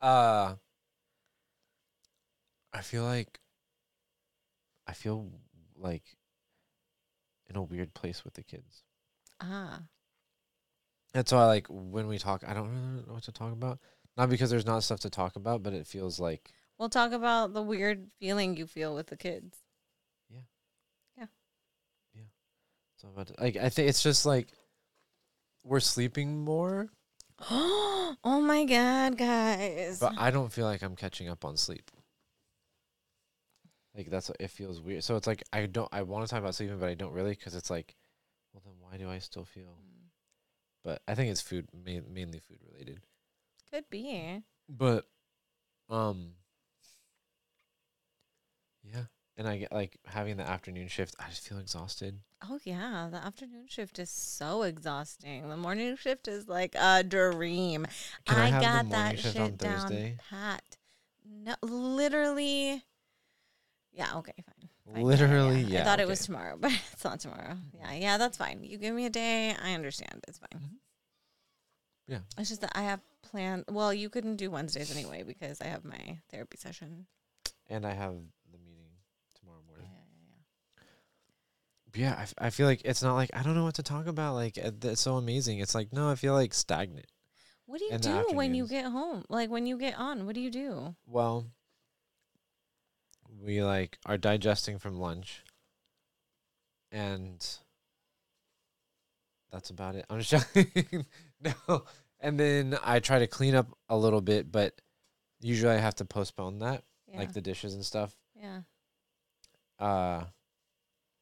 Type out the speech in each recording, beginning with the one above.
Uh I feel like I feel like in a weird place with the kids. Ah. That's why like when we talk I don't really know what to talk about. Not because there's not stuff to talk about, but it feels like We'll talk about the weird feeling you feel with the kids. Yeah. Yeah. Yeah. So about like I think it's just like we're sleeping more, oh my god, guys. but I don't feel like I'm catching up on sleep. Like that's what it feels weird. So it's like I don't I want to talk about sleeping, but I don't really because it's like, well then why do I still feel? But I think it's food, ma- mainly food related. Could be. But, um, yeah, and I get like having the afternoon shift. I just feel exhausted. Oh yeah, the afternoon shift is so exhausting. The morning shift is like a dream. Can I, have got that shit on down Thursday? pat. No, literally. Yeah. Okay. Fine. fine, yeah, Literally, I yeah, thought it was tomorrow, but it's not tomorrow. Yeah. Yeah. That's fine. You give me a day. I understand. It's fine. Mhm. Yeah. It's just that I have planned. Well, you couldn't do Wednesdays anyway because I have my therapy session. And I have the meeting tomorrow morning. Yeah, But yeah, I, f- I feel like it's not like I don't know what to talk about. Like uh, it's so amazing. It's like no, I feel like stagnant. What do you do when you get home? Like when you get on, what do you do? Well, we like are digesting from lunch, and that's about it. I'm just no, and then I try to clean up a little bit, but usually I have to postpone that, Yeah. like the dishes and stuff, yeah. uh,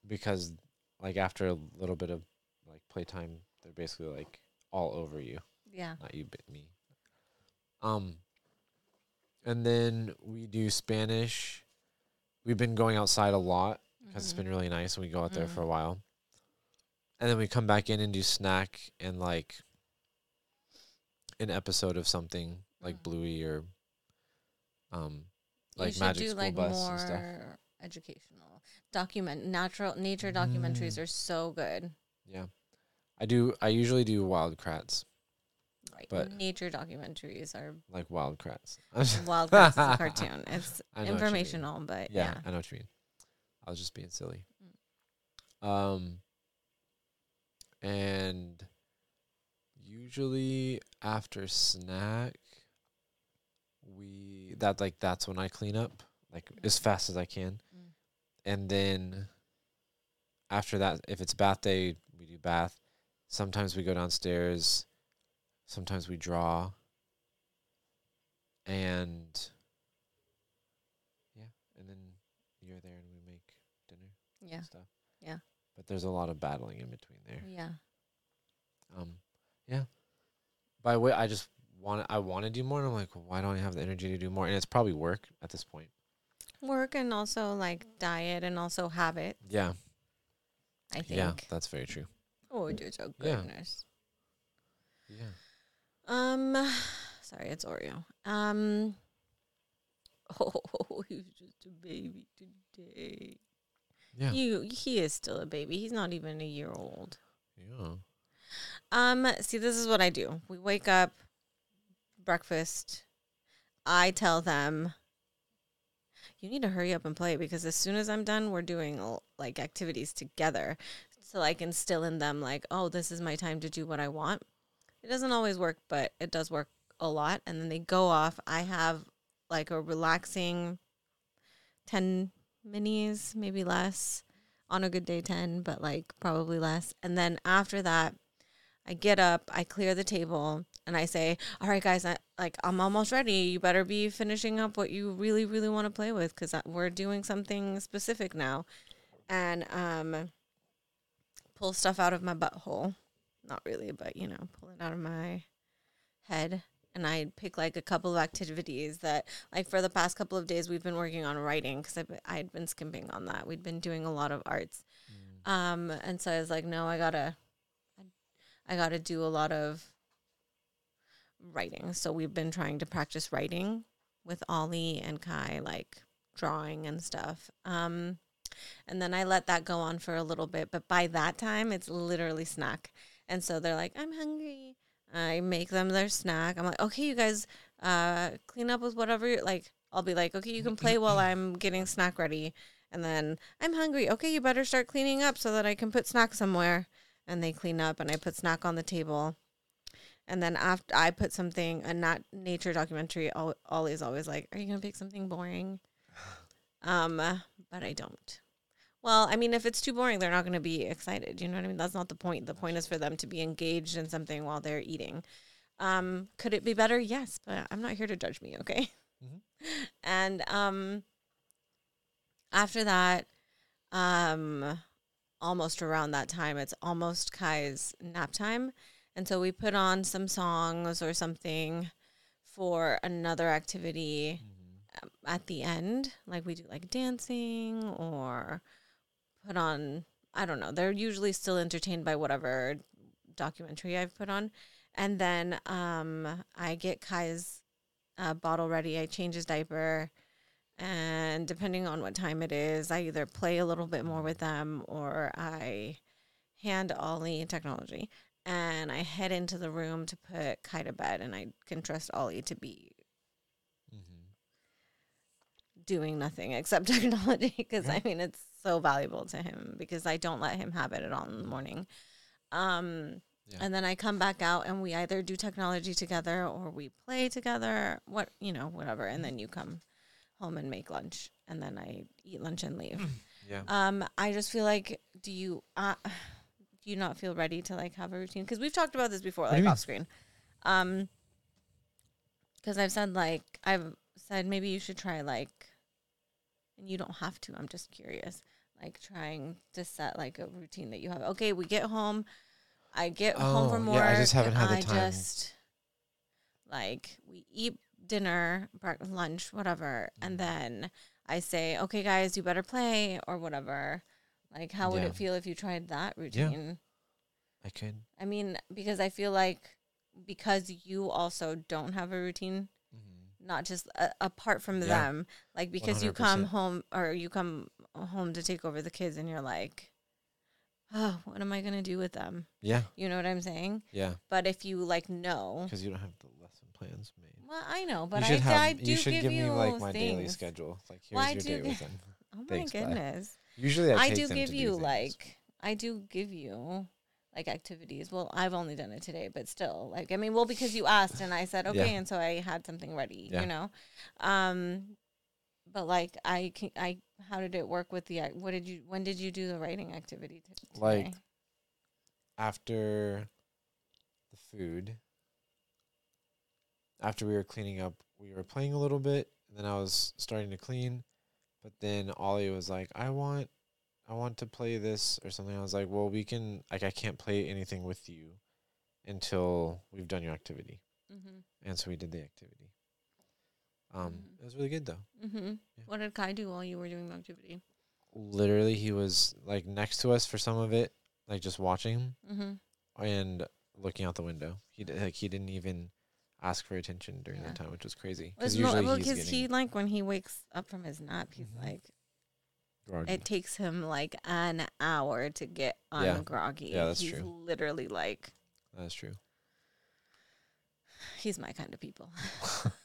because like after a little bit of like playtime, they're basically like all over you Yeah. not you, but me. Um, and then we do Spanish. We've been going outside a lot because it's Mhm. been really nice, and we go out there for a while. And then we come back in and do snack and like an episode of something like Mm. Bluey or um like Magic do School like Bus more and stuff. Educational document natural nature documentaries Mm. are so good. Yeah, I do. I usually do Wild Kratts, Right. But- nature documentaries are like Wild Kratts. Wild Kratts is a cartoon. It's I know what you mean. informational, but yeah, yeah. I know what you mean. I was just being silly. Mm. Um, and usually after snack, we that like that's when I clean up like as fast as I can. And then after that, if it's bath day, we do bath. Sometimes we go downstairs. Sometimes we draw. And yeah, and then you're there and we make dinner Yeah. and stuff. Yeah. But there's a lot of battling in between there. Yeah. Um, yeah. By the way, I just want I want to do more, and I'm like, well, why don't I have the energy to do more? And it's probably work at this point. Work and also like diet and also habit, Yeah, I think. yeah, that's very true. Oh, just oh Yeah. goodness. Yeah, Um sorry, it's Oreo. Um Oh, he's just a baby today. yeah, You he is still a baby. He's not even a year old. yeah. Um, see, this is what I do. We wake up, breakfast. I tell them, you need to hurry up and play because as soon as I'm done, we're doing like activities together. So like instill in them, like, oh, this is my time to do what I want. It doesn't always work, but it does work a lot. And then they go off. I have like a relaxing 10 minis, maybe less. On a good day, 10, but like probably less. And then after that, I get up, I clear the table, and I say, "All right, guys, I, like I'm almost ready. You better be finishing up what you really, really want to play with because we're doing something specific now." And um, pull stuff out of my butthole, not really, but you know, pull it out of my head. And I pick like a couple of activities that, like, for the past couple of days, we've been working on writing because I had been skimping on that. We'd been doing a lot of arts, um, and so I was like, no, I gotta, I gotta do a lot of writing. So we've been trying to practice writing with Ollie and Kai, like drawing and stuff. Um, and then I let that go on for a little bit, but by that time, it's literally snack. And so they're like, I'm hungry. I make them their snack. I'm like, okay, you guys, uh, clean up with whatever. You're, like I'll be like, okay, you can play while I'm getting snack ready, and then I'm hungry. Okay, you better start cleaning up so that I can put snack somewhere. And they clean up, and I put snack on the table. And then after I put something a not nature documentary, Ol- Ollie's always like, "Are you gonna pick something boring?" Um, but I don't. Well, I mean, if it's too boring, they're not going to be excited. You know what I mean? That's not the point. The point is for them to be engaged in something while they're eating. Um, could it be better? Yes, but I'm not here to judge me, okay? Mhm. And um, after that, um, almost around that time, it's almost Kai's nap time, and so we put on some songs or something for another activity um, at the end. Like we do like dancing or put on i don't know they're usually still entertained by whatever documentary i've put on. And then um i get kai's uh, bottle ready. I change his diaper and depending on what time it is i either play a little bit more with them or i hand ollie technology and i head into the room to put kai to bed and i can trust ollie to be Mm-hmm. doing nothing except technology because. I mean it's so valuable to him because I don't let him have it at all in the morning. Um, Yeah. And then I come back out and we either do technology together or we play together, what you know, whatever. And then you come home and make lunch, and then I eat lunch and leave. Yeah. Um, I just feel like, do you uh, do you not feel ready to like have a routine? Because we've talked about this before, like off screen. Um, because I've said like I've said maybe you should try like, and you don't have to. I'm just curious, like trying to set like a routine that you have. Okay, we get home. I get home Oh, from yeah, work. I just haven't had the I time. just like we eat dinner, lunch, whatever, Mm. and then I say, "Okay, guys, you better play" or whatever. Like, how would Yeah. it feel if you tried that routine? Yeah, I could. I mean, because I feel like because you also don't have a routine, Mm-hmm. not just uh, apart from Yeah. them, like because you come home or you come home to take over the kids and you're like, oh, what am I gonna do with them? Yeah. You know what I'm saying? Yeah. But if you like know, Because you don't have the lesson plans made. well, I know, but I, have. I do you should give, give, you me like my daily schedule. Like here's Well, your day with them. Oh my Thanks, bye. Usually I, I do give to do you things. like I do give you like activities. Well, I've only done it today, but still, like I mean, well, because you asked and I said okay, Yeah. and so I had something ready, Yeah. you know. Um, but like I can I how did it work with the what did you when did you do the writing activity t- today? Like, after the food, after we were cleaning up, we were playing a little bit, and then I was starting to clean, but then Ollie was like, "I want, I want to play this or something." I was like, "Well, we can. Like, I can't play anything with you until we've done your activity." mm-hmm. And so we did the activity. Um, Mhm. it was really good though. Mm-hmm. Yeah. What did Kai do while you were doing the activity? Literally, he was like next to us for some of it, like just watching. Mm-hmm. and looking out the window. He d- like he didn't even ask for attention during Yeah. that time, which was crazy. Because Because usually he's because he like when he wakes up from his nap, he's Mhm. like groggy. it takes him like an hour to get Yeah. ungroggy. Yeah, that's he's true. Literally like That's true. he's my kind of people.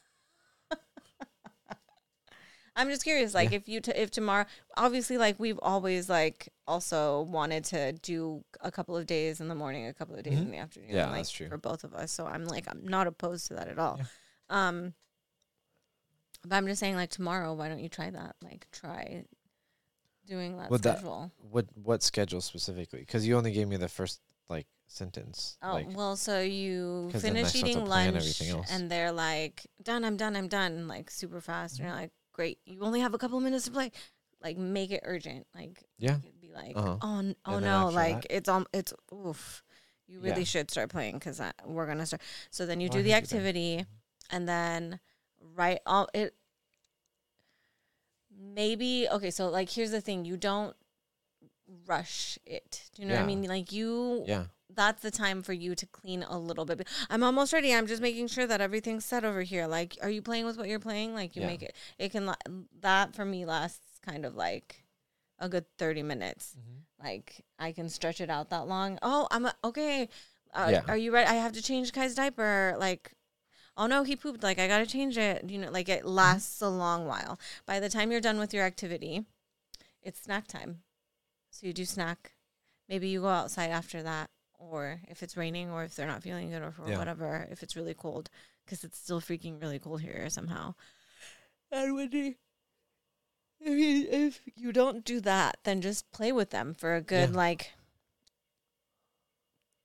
I'm just curious, like Yeah. if you t- if tomorrow, obviously, like we've always like also wanted to do a couple of days in the morning, a couple of days in Mhm. the afternoon. Yeah, like, that's true. for both of us. So I'm like I'm not opposed to that at all. Yeah. Um, but I'm just saying, like tomorrow, why don't you try that? Like try doing that that- schedule. What what schedule specifically? Because you only gave me the first like sentence. Oh like well, so you finish still have to eating lunch, and they're like, "Done, I'm done, I'm done," like super fast. And you're Mm-hmm. like, "Great, you only have a couple of minutes to play." Like, make it urgent. Like, yeah, be like, Uh-huh. "Oh, n- oh no!" Like, that? it's on it's oof. You really Yeah. should start playing because we're gonna start. So then you do the have to then. activity, and then write all it. Maybe okay. So like, here's the thing: you don't rush it. Do you know what I mean? Like you yeah, that's the time for you to clean a little bit. I'm almost ready. I'm just making sure that everything's set over here. Like, are you playing with what you're playing? Like, you Yeah. make it. It can that for me lasts kind of like a good thirty minutes. Mhm. Like, I can stretch it out that long. Oh, I'm a, okay. Uh, Yeah. Are you ready? I have to change Kai's diaper. Like, oh no, he pooped. Like I gotta change it. You know, like it lasts a long while. By the time you're done with your activity, it's snack time. So you do snack. Maybe you go outside after that, or if it's raining, or if they're not feeling good, or for Yeah. whatever. If it's really cold, because it's still freaking really cold here somehow. And when you, if you, if you don't do that, then just play with them for a good Yeah. like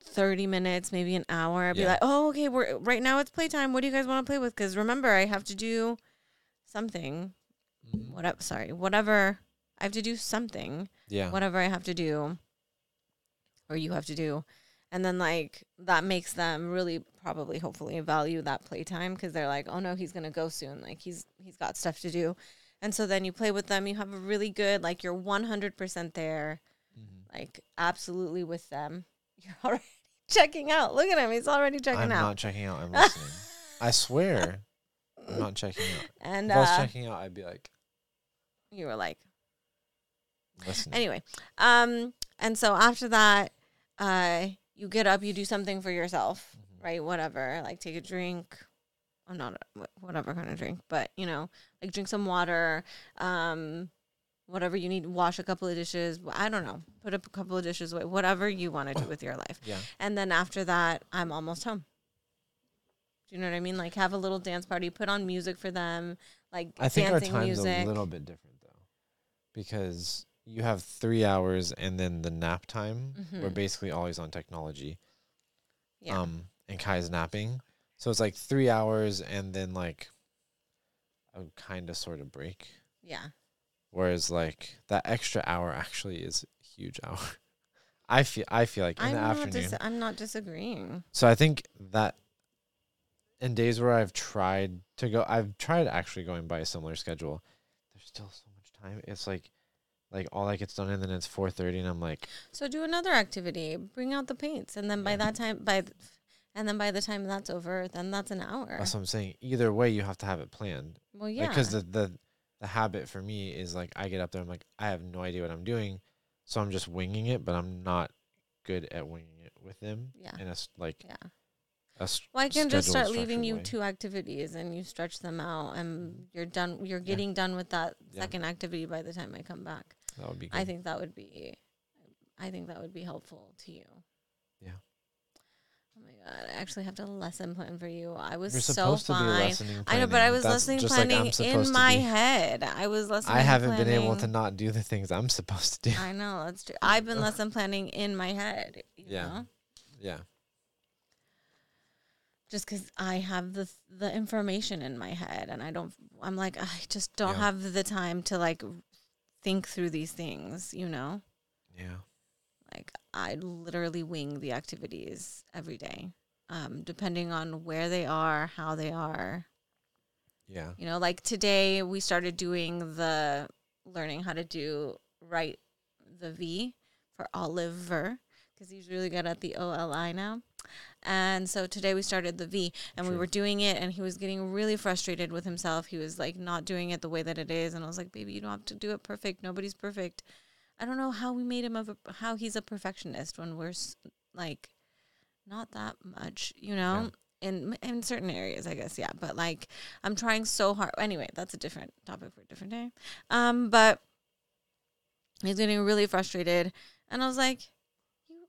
30 minutes, maybe an hour. Be Yeah. like, oh, okay, we're right now it's playtime. What do you guys want to play with? Because remember, I have to do something. Mhm. Whatever, sorry, whatever. I have to do something, Yeah. whatever I have to do, or you have to do. And then, like, that makes them really probably, hopefully, value that playtime because they're like, oh no, he's going to go soon. Like, he's he's got stuff to do. And so then you play with them. You have a really good, like, you're 100% there Mhm. like absolutely with them. You're already checking out. Look at him; he's already checking I'm out. not checking out. I'm listening. I swear, I'm not checking out. and if I was uh, checking out, I'd be like you were like, listening. anyway. Um, and so after that, uh, you get up, you do something for yourself, Mhm. right? Whatever, like take a drink. I'm not wh- whatever kind of drink, but you know, like drink some water. Um, whatever you need, wash a couple of dishes. I don't know, put up a couple of dishes away. Whatever you want to do with your life. Yeah. And then after that, I'm almost home. Do you know what I mean? Like have a little dance party, put on music for them, like I think our dancing time's music. a little bit different though, because you have three hours and then the nap time. We're Mhm. basically always on technology. yeah. Um, and Kai's napping, so it's like three hours and then like a kind of sort of break. yeah. Whereas like that extra hour actually is a huge hour. I feel I feel like in I'm the afternoon. dis- I'm not disagreeing. So I think that in days where I've tried to go, I've tried actually going by a similar schedule. There's still so much time. It's like, like all that gets done and then it's four thirty, and I'm like, So do another activity. Bring out the paints, and then by Yeah. that time, by, th- and then by the time that's over, then that's an hour. that's what I'm saying. Either way, you have to have it planned. Well, yeah. Because the the the habit for me is like I get up there, I'm like I have no idea what I'm doing, so I'm just winging it, but I'm not good at winging it with them. Yeah. And it's like yeah. Well, I can just start leaving you way. two activities, and you stretch them out, and Mhm. you're done. You're Yeah. getting done with that Yeah. second activity by the time I come back. That would be good. I think that would be, I think that would be helpful to you. Yeah. Oh my god! I actually have a lesson plan for you. I was You're so supposed to be fine. I know, but I was That's listening just like planning in my head. I was listening. I haven't been able to not do the things I'm supposed to do. I know that's true. I've been lesson planning in my head. You Yeah. Know? yeah. Just because I have the the information in my head, and I don't. I'm like, I just don't Yeah. have the time to like think through these things. You know, Yeah. like I literally wing the activities every day, um, depending on where they are, how they are. Yeah. You know, like today we started doing the learning how to do write the V for Oliver because he's really good at the O L I now. And so today we started the V and we were doing it and he was getting really frustrated with himself. He was like not doing it the way that it is. And I was like, baby, you don't have to do it perfect. Nobody's perfect. I don't know how we made him of a, how he's a perfectionist when we're s- like not that much, you know? In, in certain areas, I guess, yeah. But like, I'm trying so hard. Anyway, that's a different topic for a different day. Um, but he's getting really frustrated, and I was like,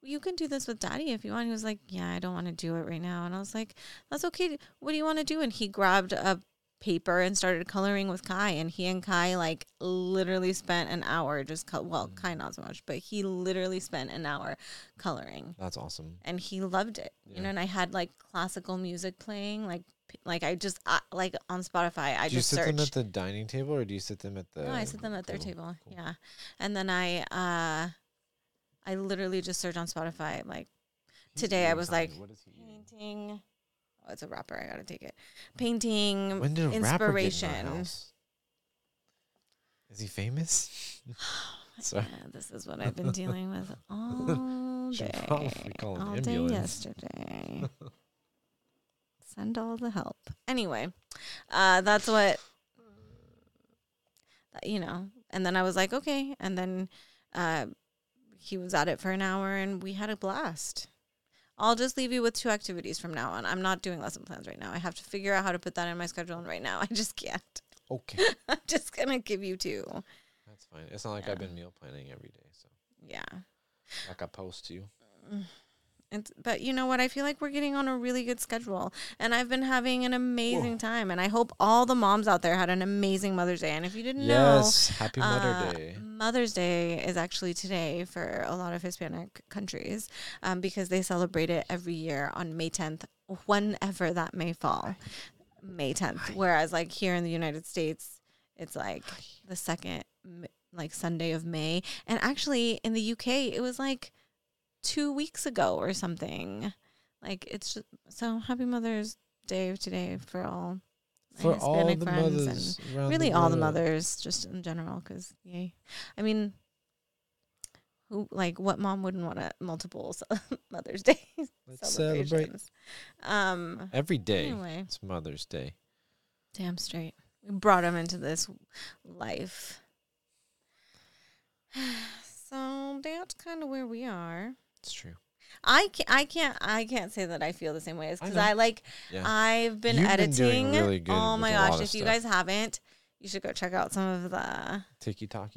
"You you can do this with Daddy if you want." He was like, "Yeah, I don't want to do it right now," and I was like, "That's okay. What do you want to do?" And he grabbed a paper and started coloring with Kai, and he and Kai like literally spent an hour just col- well, Kai not so much, but he literally spent an hour coloring That's awesome. and he loved it. You know, and I had like classical music playing, like like I just I, like on Spotify. I do you just sit them at the dining table or do you sit them at the? no, I sit them at their Cool, table. cool. Yeah, and then I uh, I literally just searched on Spotify like He's today I was something. like, what is he painting. Oh, it's a rapper. I gotta take it. Painting When did a rapper get in inspiration. Is he famous? So Sorry. this is what I've been dealing with all day, probably call all ambulance. day yesterday. Send all the help. Anyway, uh, that's what uh, you know. And then I was like, okay. And then uh, he was at it for an hour, and we had a blast. I'll just leave you with two activities from now on. I'm not doing lesson plans right now. I have to figure out how to put that in my schedule, and right now I just can't. Okay, I'm just gonna give you two. that's fine. It's not like Yeah. I've been meal planning every day, so Yeah. like I post to you. Mm. And, but you know what? I feel like we're getting on a really good schedule, and I've been having an amazing time. And I hope all the moms out there had an amazing Mother's Day. And if you didn't know, Yes, happy Mother Uh, Day. Mother's Day is actually today for a lot of Hispanic countries um, because they celebrate it every year on May 10th, whenever that may fall. May 10th. Whereas, like here in the United States, it's like the second, like Sunday of May. And actually, in the UK, it was like two weeks ago or something. Like, it's just so happy Mother's Day today for all. my For all Hispanic the friends and mothers, around really all the mothers just in general because yay i mean who like what mom wouldn't want a multiple mother's day Let's celebrate celebrations um every day. anyway It's Mother's Day. damn straight we brought him into this life so that's kind of where we are It's true. I can't, I can't, I can't say that I feel the same way I because know. I, like, Yeah. I've been You've been editing. doing really good oh my with a lot gosh! If you guys haven't, you should go check out some of the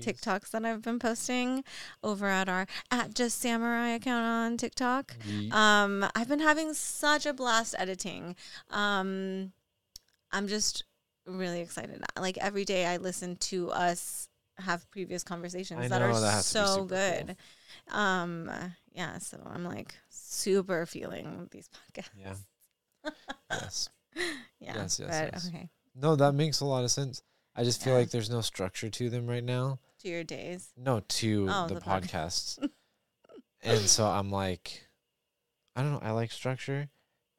TikToks that I've been posting over at our at Just Samurai account on TikTok. Um, I've been having such a blast editing. Um, I'm just really excited. Like every day, I listen to us have previous conversations I that are that has to be so good. cool. Um, yeah, so I'm like super feeling these podcasts. Yeah. yes. Yeah, Yes, yes, but yes. okay. No, that makes a lot of sense. I just feel Yeah. like there's no structure to them right now. To your days. No, to Oh, the, the pod- podcasts. and so I'm like, I don't know. I like structure,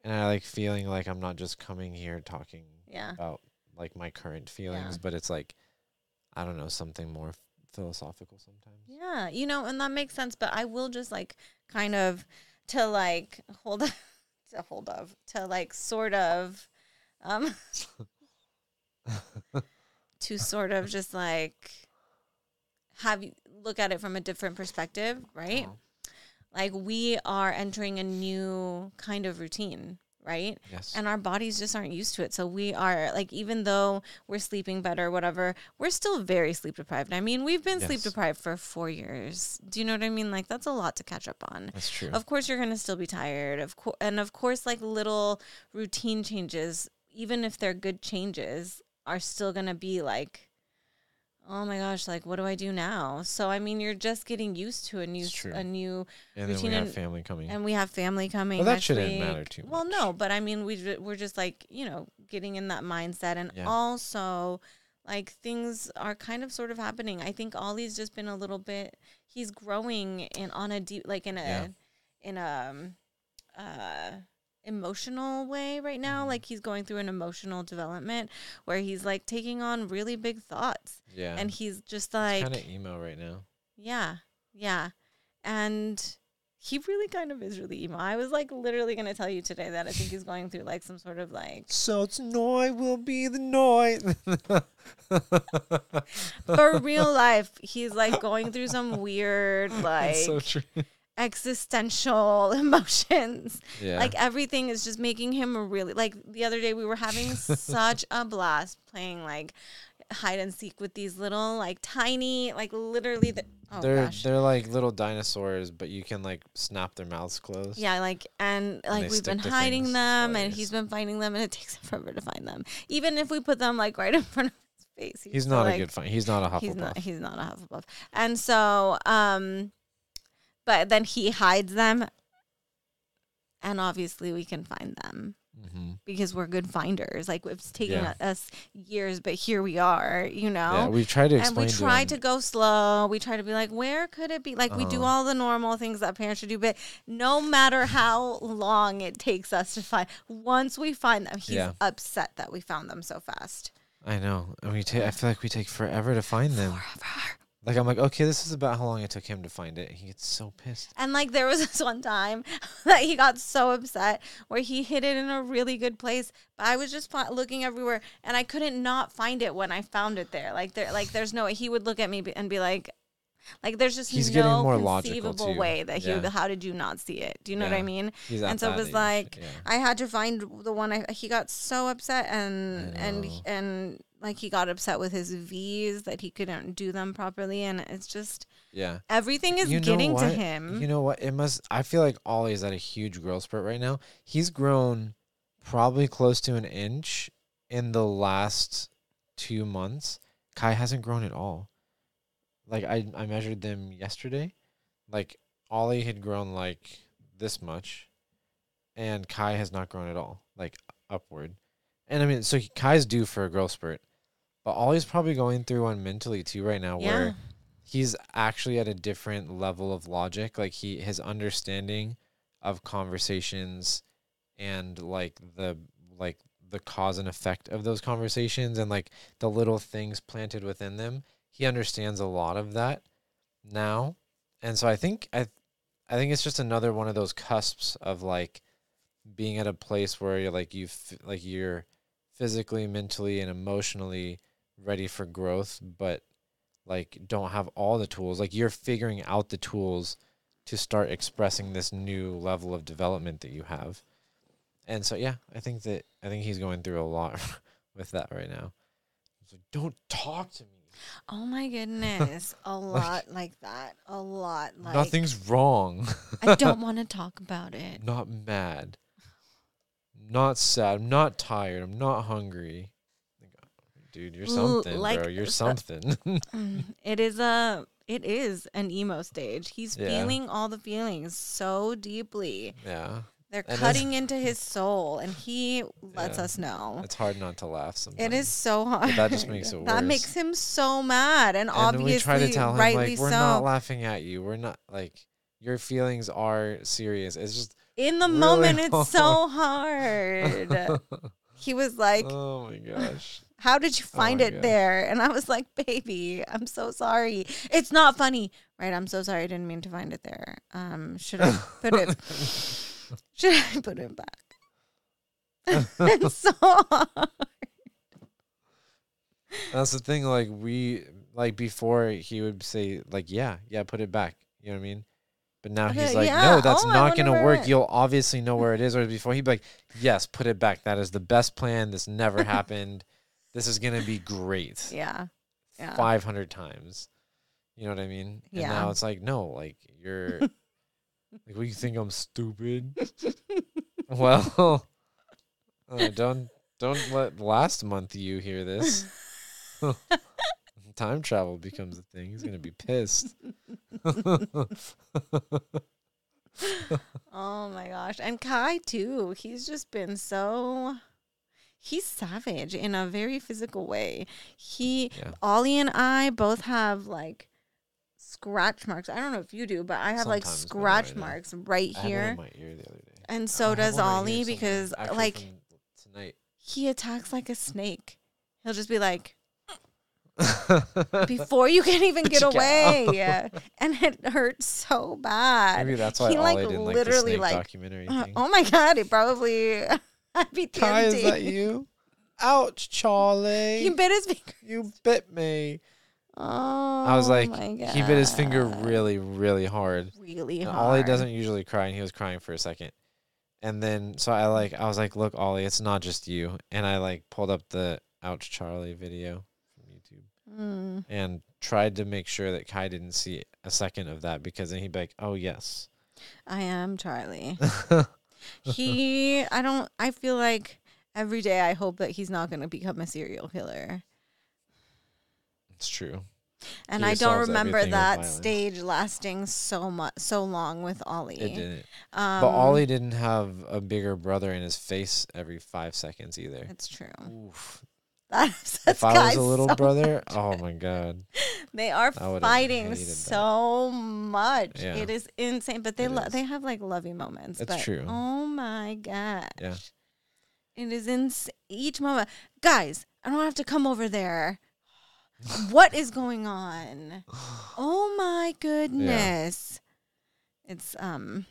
and I like feeling like I'm not just coming here talking Yeah. about like my current feelings, Yeah. but it's like, I don't know, something more philosophical sometimes. Yeah, you know, and that makes sense. But I will just like kind of to like hold to hold of to like sort of um to sort of just like have you look at it from a different perspective, right? Oh, Like we are entering a new kind of routine, right? yes. and our bodies just aren't used to it. So we are like, even though we're sleeping better, whatever, we're still very sleep deprived. I mean, we've been sleep deprived for four years. Do you know what I mean? Like, that's a lot to catch up on. That's true. Of course, you're gonna still be tired. Of course, and of course, like little routine changes, even if they're good changes, are still gonna be like. Oh my gosh! Like, what do I do now? So, I mean, you're just getting used to a new, a new and then we routine have family coming. and we have family coming. Well, that shouldn't week. matter too Well, no, but I mean, we we're just like you know getting in that mindset, and Yeah. also like things are kind of sort of happening. I think Ollie's just been a little bit. He's growing in on a deep, like in a Yeah. in a um, uh emotional way right now Mhm. like he's going through an emotional development where he's like taking on really big thoughts yeah. and he's just like kind of emo right now. yeah, yeah. And he really kind of is really emo. I was like literally gonna tell you today that I think he's going through like some sort of like So it's Noi will be the Noi. for real life, he's like going through some weird like It's so true. Existential emotions. Yeah. Like everything is just making him really like the other day we were having such a blast playing like hide and seek with these little like tiny like literally the oh they're gosh. they're like little dinosaurs, but you can like snap their mouths closed. Yeah, like and like they we've been hiding them, and he's been finding them, and it takes him forever to find them. Even if we put them like right in front of his face, He's still, not like, a good find. He's not a Hufflepuff. He's not. He's not a Hufflepuff, and so um, but then he hides them, and obviously we can find them hmm because we're good finders. Like it's taken Yeah. us years, but here we are. You know. Yeah, we tried to and we try to, to go slow. We try to be like, where could it be? Like we do Uh-huh. all the normal things that parents should do, but no matter how long it takes us to find, once we find them, he's Yeah. upset that we found them so fast. I know, and we take. I feel like we take forever to find them. Forever. Like I'm like, okay, this is about how long it took him to find it. He gets so pissed. And like there was this one time that he got so upset where he hid it in a really good place, but I was just looking everywhere and I couldn't not find it when I found it there. Like there, like there's no way he would look at me and be like, Like there's just He's no conceivable way that he. Yeah. would How did you not see it? Do you know what I mean? And so it was age, like, yeah. I had to find the one. I, he got so upset and and and like he got upset with his V's that he couldn't do them properly, and it's just yeah. everything is You know getting to him. You know what? It must. I feel like Ollie's at a huge growth spurt right now. He's grown probably close to an inch in the last two months. Kai hasn't grown at all. Like I, I measured them yesterday. Like Ollie had grown like this much, and Kai has not grown at all. Like upward, and I mean, so he, Kai's due for a growth spurt, but Ollie's probably going through one mentally too right now, where he's actually at a different level of logic. Like he his understanding of conversations and like the like the cause and effect of those conversations and like the little things planted within them he understands a lot of that now. And so i think i i think it's just another one of those cusps of like being at a place where you're like you like you're physically mentally and emotionally ready for growth but like don't have all the tools. Like you're figuring out the tools to start expressing this new level of development that you have. And so yeah i think that i think he's going through a lot with that right now. So don't talk to me. Oh my goodness, a lot like that, a lot like nothing's wrong. I don't want to talk about it. not mad. Not sad. I'm not tired. I'm not hungry dude you're something like bro you're something Mm, it is a it is an emo stage. He's Yeah. feeling all the feelings so deeply. yeah They're And cutting into his soul, and he lets Yeah. us know. it's hard not to laugh sometimes It is so hard. that just makes it That makes him so mad, and, and obviously, we try to tell him rightly like we're so. not laughing at you we're not like your feelings are serious it's just In the really moment, it's so hard. he was like, oh my gosh How did you find my it gosh. there? And I was like, Baby, I'm so sorry. It's not funny. Right, I'm so sorry. I didn't mean to find it there. Um, should I put it should I put it back? it's so hard. that's the thing like we like before he would say like yeah yeah put it back you know what i mean but now he's like yeah. no that's Oh, not gonna work you'll obviously know where it is or before he'd be like yes put it back that is the best plan this never happened this is gonna be great Yeah. Yeah. 500 times. You know what I mean? And Yeah. now it's like, no, like you're like, you think I'm stupid? well, uh, don't don't let last month you hear this. Time travel becomes a thing. He's gonna be pissed. Oh my gosh. And Kai too. He's just been so he's savage in a very physical way. He Yeah. Ollie and I both have like scratch marks. I don't know if you do, but I have like Sometimes, not scratch right now. marks right I had one here. my ear the other day. And so does Ollie because actually like tonight. he attacks like a snake. He'll just be like before you can even get away. and it hurts so bad. Maybe that's why he, Ollie like, didn't like literally, like, documentary Uh, oh my god, it probably I'd be Kai, is that you? Ouch, Charlie. He bit his finger. You bit me. Oh, I was like, my god. he bit his finger really, really hard. really And hard. Ollie doesn't usually cry, and he was crying for a second. And then, so I like, I was like, look, Ollie, it's not just you. And I like pulled up the Ouch Charlie video from YouTube Mm. and tried to make sure that Kai didn't see a second of that because then he'd be like, oh, yes. I am Charlie. he, I don't. I feel like every day I hope that he's not going to become a serial killer. it's true. And I don't remember that stage lasting so much, so long with Ollie. It didn't. Um, but Ollie didn't have a bigger brother in his face every five seconds either. It's true. Oof. That upsets If I was a little so brother, much. oh my god. They are fighting that. so much. Yeah. It is insane, but they lo- they have like lovey moments. It's but, true. Oh my gosh. Yeah. It is insane. Each moment, guys. I don't have to come over there. what is going on? Oh my goodness. It's um.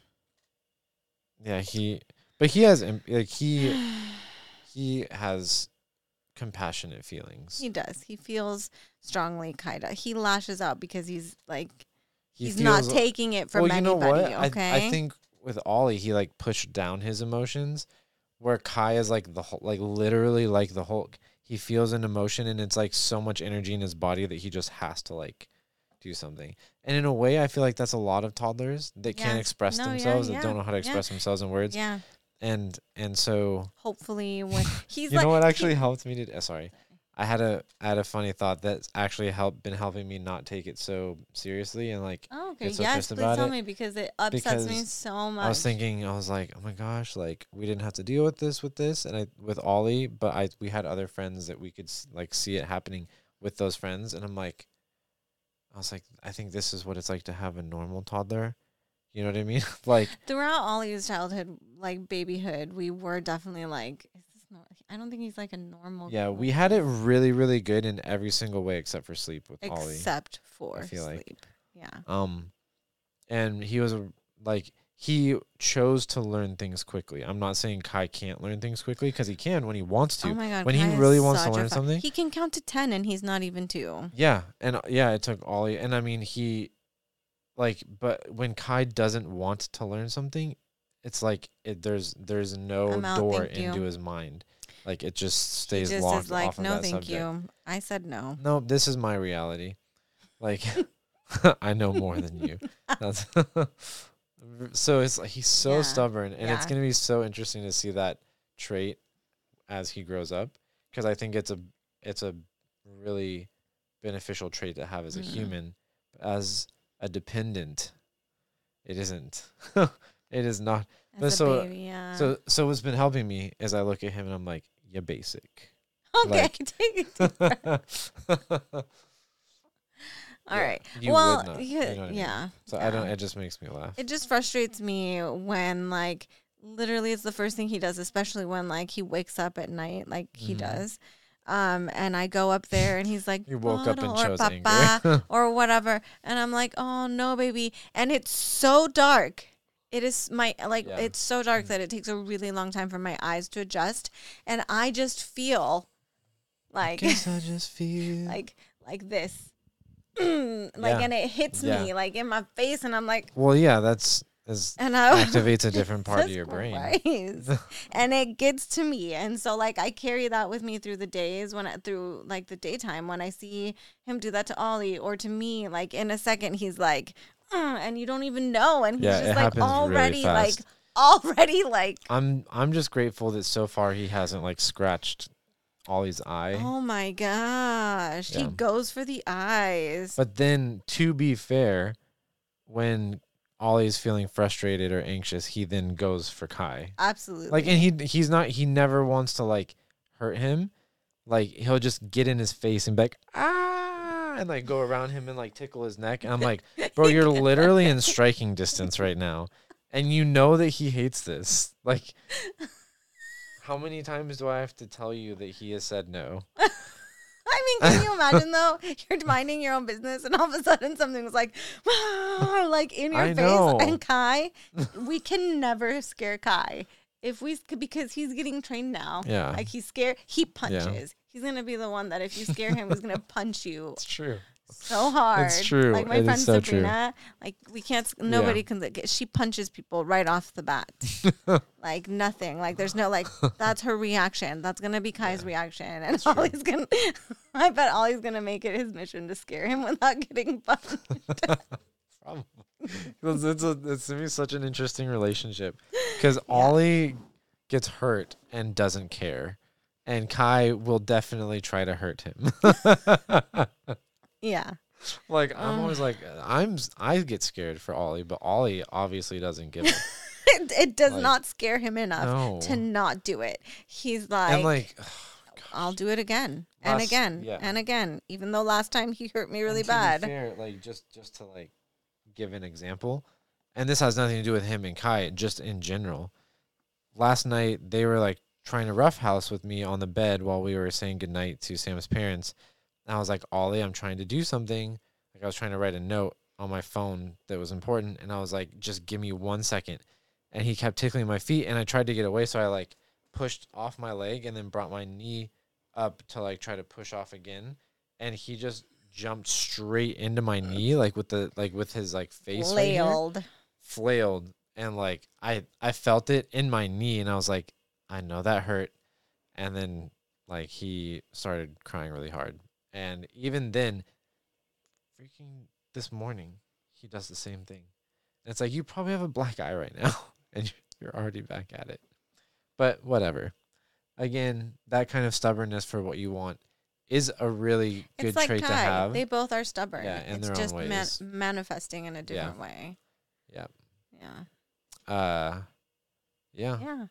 Yeah, he but he has like he he has compassionate feelings. He does. He feels strongly, kinda. He lashes out because he's like He he's not taking it from well, you know anybody. what? Okay. I, I think with Ollie, he like pushed down his emotions, where Kai is like the whole, like literally like the Hulk. He feels an emotion, and it's like so much energy in his body that he just has to like do something. And in a way, I feel like that's a lot of toddlers that can't express No, yeah, themselves, that yeah, don't know how to yeah. express themselves in words. yeah. And and so Hopefully, when he's you like, know what actually helped me to uh, sorry i had a I had a funny thought that's actually helped been helping me not take it so seriously and like Oh, okay. get so yes, pissed please about tell it me because it upsets me so much. i was thinking i was like oh my gosh like we didn't have to deal with this with this and i with ollie but i we had other friends that we could like see it happening with those friends and i'm like i was like i think this is what it's like to have a normal toddler you know what i mean like Throughout Ollie's childhood, like babyhood, we were definitely like, is this not? I don't think he's like a normal. yeah kid, we had it really really good in every single way except for sleep with ollie except for I feel like. sleep. Yeah. Um, and he was a- like he chose to learn things quickly. I'm not saying Kai can't learn things quickly because he can when he wants to. Oh my god. when he Kai is really wants to learn something. he can count to ten, and he's not even two. yeah, and uh, yeah, it took Ollie, and I mean he, like, but when Kai doesn't want to learn something, it's like it, there's there's no out, door thank you. into his mind. Like it just He stays just locked is like, off of no, that thank subject. you. I said no. No, this is my reality. Like I know more than you. That's so it's like he's so Yeah, stubborn and it's going to be so interesting to see that trait as he grows up because I think it's a it's a really beneficial trait to have as a Mhm. human as a dependent it isn't it is not As so- baby, yeah. so so what's been helping me is I look at him and I'm like you're basic okay, like- take it. deep breath. All Yeah, right. you well, yeah, you know what I mean? yeah. so I don't it just makes me laugh It just frustrates me when like literally it's the first thing he does, especially when like he wakes up at night, like he Mhm. does. Um, and I go up there and he's like, He woke up and or chose anger. or whatever, and I'm like, oh no, baby, and it's so dark. It is my like Yeah. it's so dark that it takes a really long time for my eyes to adjust, and I just feel like Guess I just feel like like this, like Yeah. and it hits Yeah. me like in my face, and I'm like, Well, yeah, that's is and I activates a different part of your brain. And it gets to me. And so like i carry that with me through the days when I, through like the daytime when i see him do that to ollie or to me like in a second he's like "Mm," and you don't even know. And he's Yeah, just like happens really already like already like I'm I'm just grateful that so far he hasn't like scratched Ollie's eye. oh my gosh. He goes for the eyes. But then to be fair, when Ollie's feeling frustrated or anxious, he then goes for Kai. absolutely Like and he he's not he never wants to like hurt him. Like he'll just get in his face and be like, ah and like go around him and like tickle his neck. And I'm like, bro, you're literally in striking distance right now. And you know that he hates this. Like how many times do I have to tell you that he has said no? I mean, can you imagine though? You're minding your own business, and all of a sudden something was like, like in your I face. know. And Kai, we can never scare Kai if we because he's getting trained now. Yeah. like he's scared. He punches. He's gonna be the one that if you scare him, he's gonna punch you It's true. So hard. true. Like my It friend so true. Sabrina, like we can't. Nobody can. like, She punches people right off the bat. like nothing. Like there's no like. That's her reaction. That's gonna be Kai's reaction, and Ollie's gonna. I bet Ollie's gonna make it his mission to scare him without getting punched. Probably. it's, it's, a, it's to me such an interesting relationship because Ollie gets hurt and doesn't care, and Kai will definitely try to hurt him. Yeah. like I'm Ugh. always like uh, I'm I get scared for Ollie, but Ollie obviously doesn't give it. It, does Like, not scare him enough no. to not do it. He's like, and like I'll do it again and again yeah. and again, even though last time he hurt me really and to be bad. fair, like just just to like give an example, and this has nothing to do with him and Kai, just in general. Last night they were like trying to roughhouse with me on the bed while we were saying goodnight to Sam's parents. And I was like, Ollie, I'm trying to do something. Like I was trying to write a note on my phone that was important, and I was like, just give me one second. And he kept tickling my feet, and I tried to get away, so I like pushed off my leg and then brought my knee up to like try to push off again, and he just jumped straight into my knee, like with the like with his like face right here, Flailed. flailed, and like I I felt it in my knee, and I was like, I know that hurt, and then like he started crying really hard, and even then, freaking this morning, he does the same thing. And it's like you probably have a black eye right now, and you're- already back at it. But whatever. Again, that kind of stubbornness for what you want is a really good It's like trait Kai. to have. They both are stubborn. Yeah, in it's their own just man- ways. manifesting in a different way. yeah. Yeah. Uh yeah. Yeah.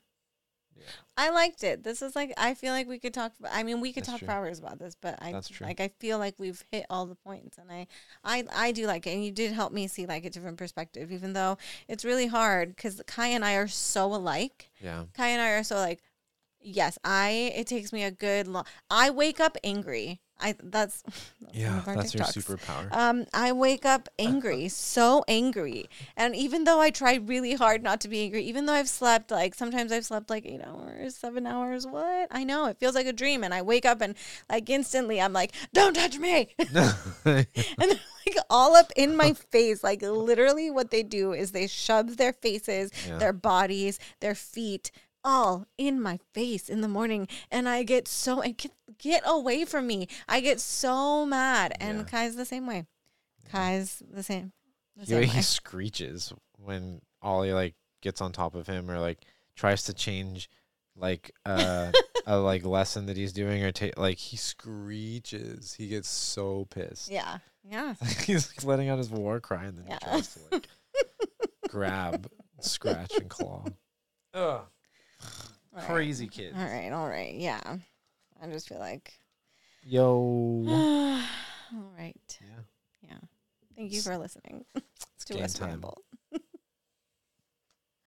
Yeah. I liked it. This is like I feel like we could talk. I mean, we could That's talk true. for hours about this, but I That's true. like I feel like we've hit all the points, and I, I, I do like it. And you did help me see like a different perspective, even though it's really hard because Kai and I are so alike. Yeah. Kai and I are so like, yes, I. It takes me a good long. I wake up angry. I that's, that's Yeah. That's your superpower. Um, I wake up angry, so angry. And even though I try really hard not to be angry, even though I've slept like sometimes I've slept like eight hours, seven hours, what? I know it feels like a dream. And I wake up and like instantly I'm like, don't touch me. and they're like all up in my face. Like literally what they do is they shove their faces, Yeah. their bodies, their feet all in my face in the morning and I get so and get, get away from me. I get so mad and Yeah. Kai's the same way. Kai's the same. The the way same he way. screeches when Ollie like gets on top of him or like tries to change like uh, a like lesson that he's doing or take like he screeches. He gets so pissed. Yeah. Yeah. he's like letting out his war cry and then Yeah. he tries to like grab, scratch, and claw. Ugh. All right. Crazy kid. All right. All right. Yeah. I just feel like Yo. all right. Yeah. Yeah. Thank you for listening It's to game us time. ramble.